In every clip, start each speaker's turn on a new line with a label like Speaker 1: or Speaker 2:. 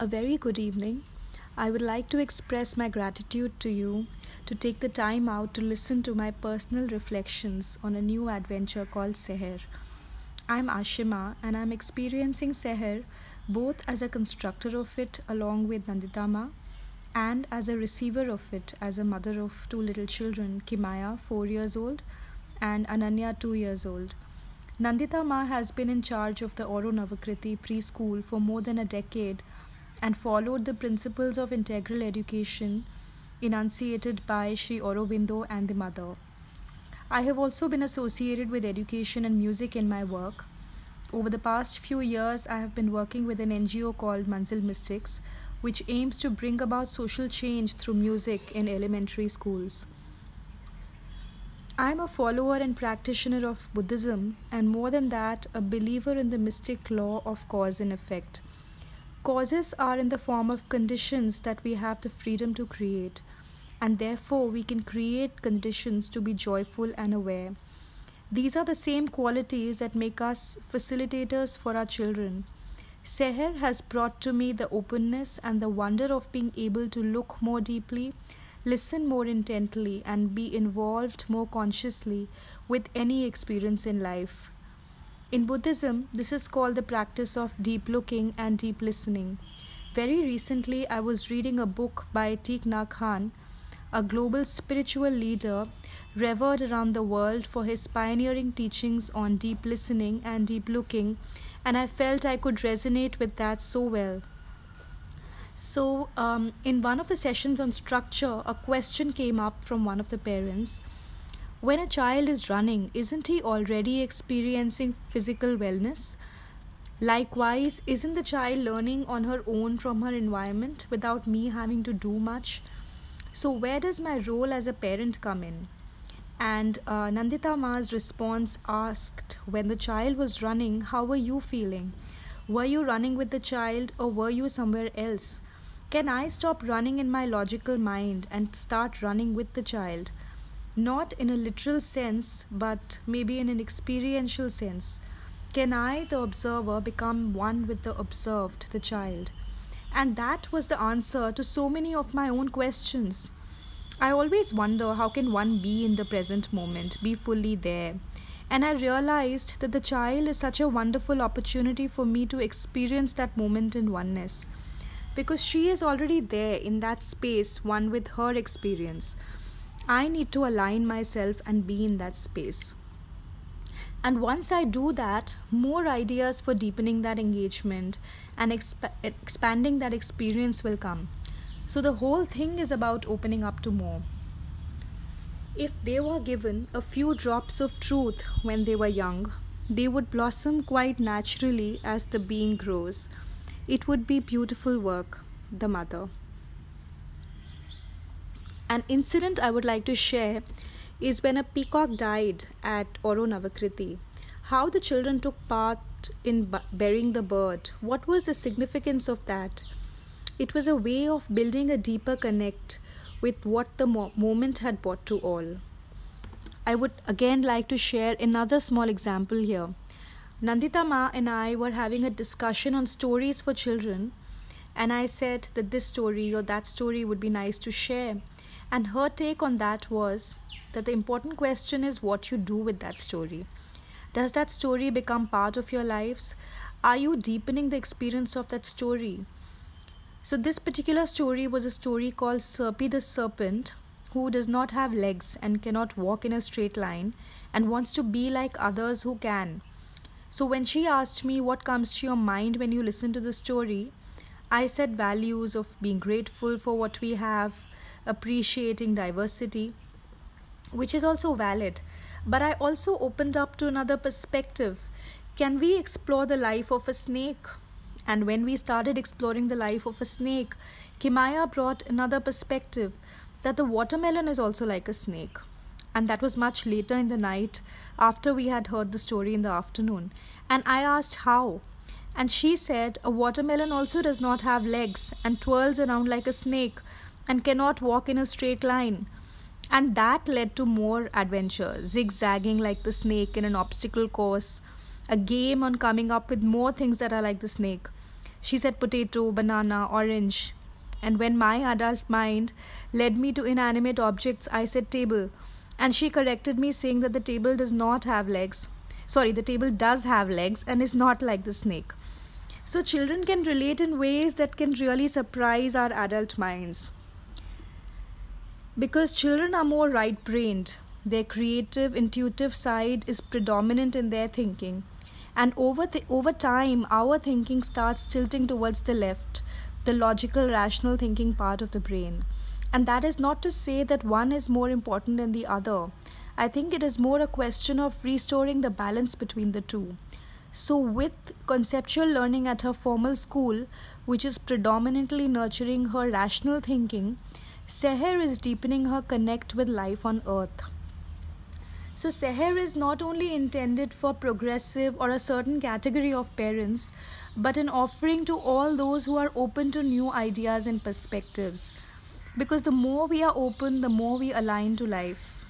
Speaker 1: A very good evening. I would like to express my gratitude to you to take the time out to listen to my personal reflections on a new adventure called Seher. I'm Ashima and I'm experiencing Seher both as a constructor of it along with Nandita Ma and as a receiver of it as a mother of two little children, Kimaya, 4 years old, and Ananya, 2 years old. Nandita Ma has been in charge of the Oro Navakriti preschool for more than a decade and followed the principles of integral education enunciated by Sri Aurobindo and the mother. I have also been associated with education and music in my work. Over the past few years, I have been working with an NGO called Manzil Mystics, which aims to bring about social change through music in elementary schools. I am a follower and practitioner of Buddhism, and more than that, a believer in the mystic law of cause and effect. Causes are in the form of conditions that we have the freedom to create, and therefore we can create conditions to be joyful and aware. These are the same qualities that make us facilitators for our children. Seher has brought to me the openness and the wonder of being able to look more deeply, listen more intently, and be involved more consciously with any experience in life. In Buddhism, this is called the practice of deep looking and deep listening. Very recently, I was reading a book by Thich Nhat a global spiritual leader revered around the world for his pioneering teachings on deep listening and deep looking, and I felt I could resonate with that so well. So, um, in one of the sessions on structure, a question came up from one of the parents when a child is running, isn't he already experiencing physical wellness? Likewise, isn't the child learning on her own from her environment without me having to do much? So, where does my role as a parent come in? And uh, Nandita Ma's response asked, When the child was running, how were you feeling? Were you running with the child or were you somewhere else? Can I stop running in my logical mind and start running with the child? Not in a literal sense, but maybe in an experiential sense. Can I, the observer, become one with the observed, the child? And that was the answer to so many of my own questions. I always wonder how can one be in the present moment, be fully there. And I realized that the child is such a wonderful opportunity for me to experience that moment in oneness. Because she is already there in that space, one with her experience. I need to align myself and be in that space. And once I do that, more ideas for deepening that engagement and exp- expanding that experience will come. So the whole thing is about opening up to more. If they were given a few drops of truth when they were young, they would blossom quite naturally as the being grows. It would be beautiful work, the mother. An incident I would like to share is when a peacock died at Oro Navakriti. How the children took part in burying the bird. What was the significance of that? It was a way of building a deeper connect with what the mo- moment had brought to all. I would again like to share another small example here. Nandita Ma and I were having a discussion on stories for children, and I said that this story or that story would be nice to share. And her take on that was that the important question is what you do with that story. Does that story become part of your lives? Are you deepening the experience of that story? So, this particular story was a story called Serpy the Serpent, who does not have legs and cannot walk in a straight line and wants to be like others who can. So, when she asked me what comes to your mind when you listen to the story, I said values of being grateful for what we have, appreciating diversity, which is also valid. But I also opened up to another perspective. Can we explore the life of a snake? And when we started exploring the life of a snake, Kimaya brought another perspective that the watermelon is also like a snake. And that was much later in the night after we had heard the story in the afternoon. And I asked how. And she said, A watermelon also does not have legs and twirls around like a snake, and cannot walk in a straight line. And that led to more adventure, zigzagging like the snake in an obstacle course, a game on coming up with more things that are like the snake. She said potato, banana, orange. And when my adult mind led me to inanimate objects, I said table. And she corrected me, saying that the table does not have legs. Sorry, the table does have legs and is not like the snake. So, children can relate in ways that can really surprise our adult minds. Because children are more right brained, their creative, intuitive side is predominant in their thinking. And over, th- over time, our thinking starts tilting towards the left, the logical, rational thinking part of the brain. And that is not to say that one is more important than the other. I think it is more a question of restoring the balance between the two. So, with conceptual learning at her formal school, which is predominantly nurturing her rational thinking, Seher is deepening her connect with life on earth. So, Seher is not only intended for progressive or a certain category of parents, but an offering to all those who are open to new ideas and perspectives. Because the more we are open, the more we align to life.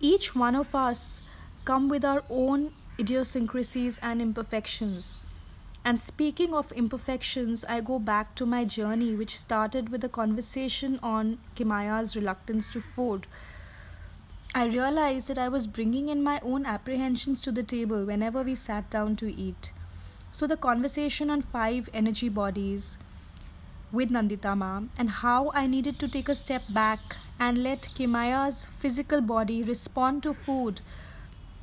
Speaker 1: Each one of us come with our own idiosyncrasies and imperfections. And speaking of imperfections, I go back to my journey, which started with a conversation on Kimaya's reluctance to food. I realized that I was bringing in my own apprehensions to the table whenever we sat down to eat. So, the conversation on five energy bodies with Nandita Ma and how I needed to take a step back and let Kimaya's physical body respond to food.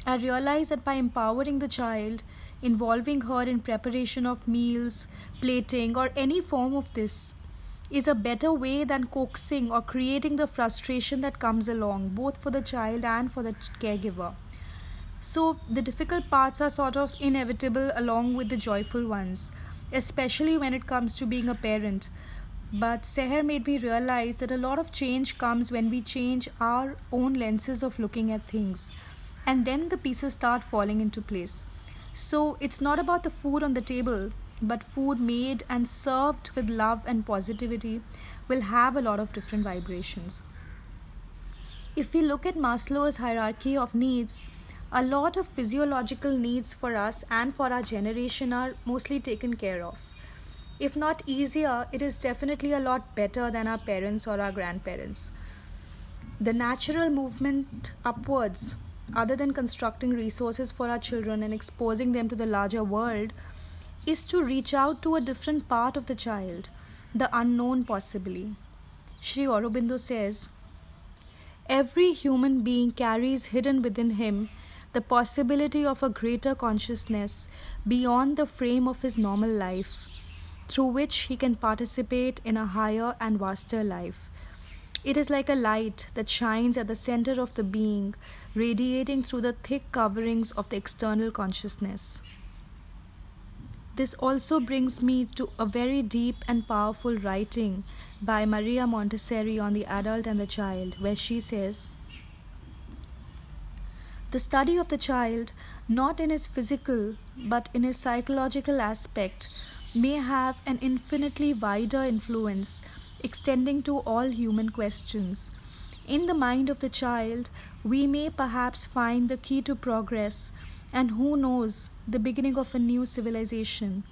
Speaker 1: I realized that by empowering the child, involving her in preparation of meals, plating, or any form of this is a better way than coaxing or creating the frustration that comes along, both for the child and for the caregiver. So, the difficult parts are sort of inevitable along with the joyful ones, especially when it comes to being a parent. But Seher made me realize that a lot of change comes when we change our own lenses of looking at things, and then the pieces start falling into place. So it's not about the food on the table, but food made and served with love and positivity will have a lot of different vibrations. If we look at Maslow's hierarchy of needs, a lot of physiological needs for us and for our generation are mostly taken care of. If not easier, it is definitely a lot better than our parents or our grandparents. The natural movement upwards other than constructing resources for our children and exposing them to the larger world, is to reach out to a different part of the child, the unknown possibly. Sri Aurobindo says, Every human being carries hidden within him the possibility of a greater consciousness beyond the frame of his normal life, through which he can participate in a higher and vaster life it is like a light that shines at the center of the being, radiating through the thick coverings of the external consciousness. This also brings me to a very deep and powerful writing by Maria Montessori on the adult and the child, where she says, The study of the child, not in his physical but in his psychological aspect, may have an infinitely wider influence extending to all human questions. In the mind of the child, we may perhaps find the key to progress, and who knows, the beginning of a new civilization.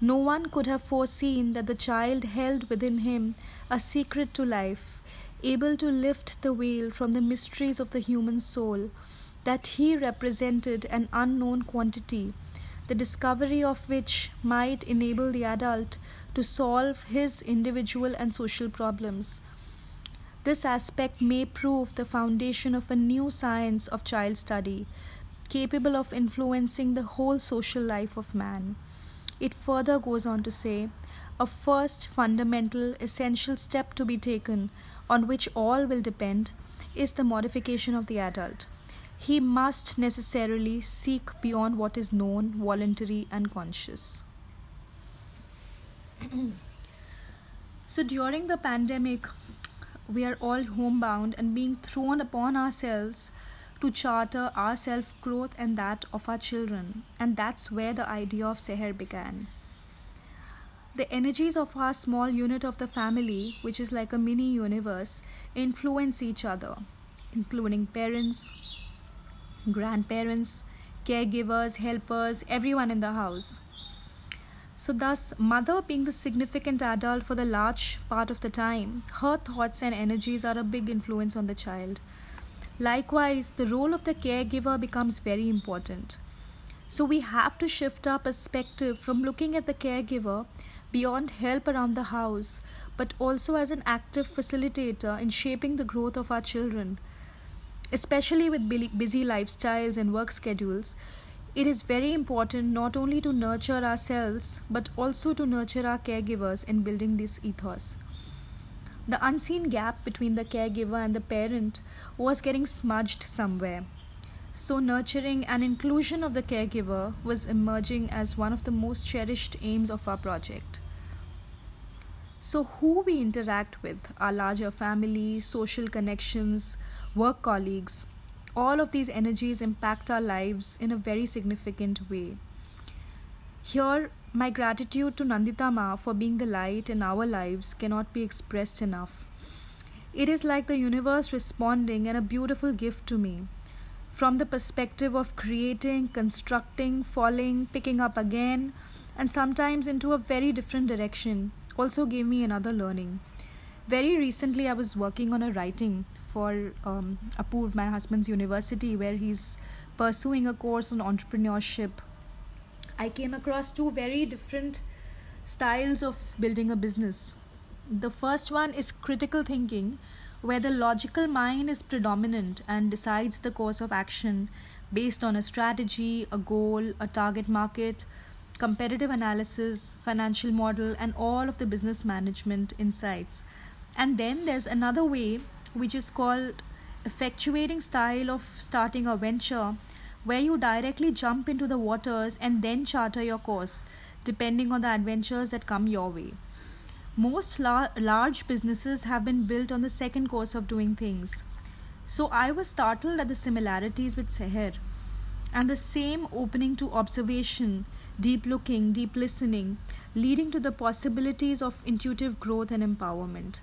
Speaker 1: No one could have foreseen that the child held within him a secret to life, able to lift the veil from the mysteries of the human soul, that he represented an unknown quantity, the discovery of which might enable the adult to solve his individual and social problems. This aspect may prove the foundation of a new science of child study, capable of influencing the whole social life of man. It further goes on to say a first fundamental, essential step to be taken, on which all will depend, is the modification of the adult. He must necessarily seek beyond what is known, voluntary, and conscious. so during the pandemic, we are all homebound and being thrown upon ourselves to charter our self growth and that of our children. And that's where the idea of Seher began. The energies of our small unit of the family, which is like a mini universe, influence each other, including parents, grandparents, caregivers, helpers, everyone in the house. So, thus, mother being the significant adult for the large part of the time, her thoughts and energies are a big influence on the child. Likewise, the role of the caregiver becomes very important. So, we have to shift our perspective from looking at the caregiver beyond help around the house, but also as an active facilitator in shaping the growth of our children. Especially with busy lifestyles and work schedules, it is very important not only to nurture ourselves but also to nurture our caregivers in building this ethos. The unseen gap between the caregiver and the parent was getting smudged somewhere. So, nurturing and inclusion of the caregiver was emerging as one of the most cherished aims of our project. So, who we interact with, our larger family, social connections, work colleagues, all of these energies impact our lives in a very significant way. Here, my gratitude to Nandita Ma for being the light in our lives cannot be expressed enough. It is like the universe responding and a beautiful gift to me. From the perspective of creating, constructing, falling, picking up again, and sometimes into a very different direction, also gave me another learning. Very recently, I was working on a writing for um, Apurv, my husband's university, where he's pursuing a course on entrepreneurship. I came across two very different styles of building a business. The first one is critical thinking, where the logical mind is predominant and decides the course of action based on a strategy, a goal, a target market, competitive analysis, financial model, and all of the business management insights. And then there's another way which is called effectuating style of starting a venture where you directly jump into the waters and then charter your course depending on the adventures that come your way. Most la- large businesses have been built on the second course of doing things. So i was startled at the similarities with seher and the same opening to observation deep looking deep listening leading to the possibilities of intuitive growth and empowerment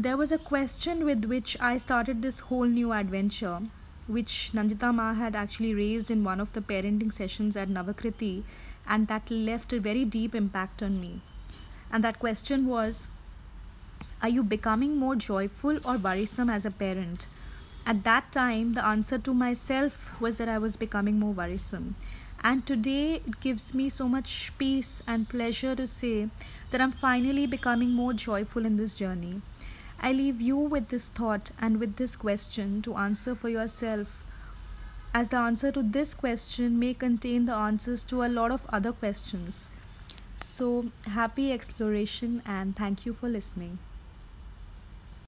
Speaker 1: there was a question with which I started this whole new adventure, which Nandita Ma had actually raised in one of the parenting sessions at Navakriti, and that left a very deep impact on me. And that question was Are you becoming more joyful or worrisome as a parent? At that time, the answer to myself was that I was becoming more worrisome. And today, it gives me so much peace and pleasure to say that I'm finally becoming more joyful in this journey. I leave you with this thought and with this question to answer for yourself, as the answer to this question may contain the answers to a lot of other questions. So, happy exploration and thank you for listening.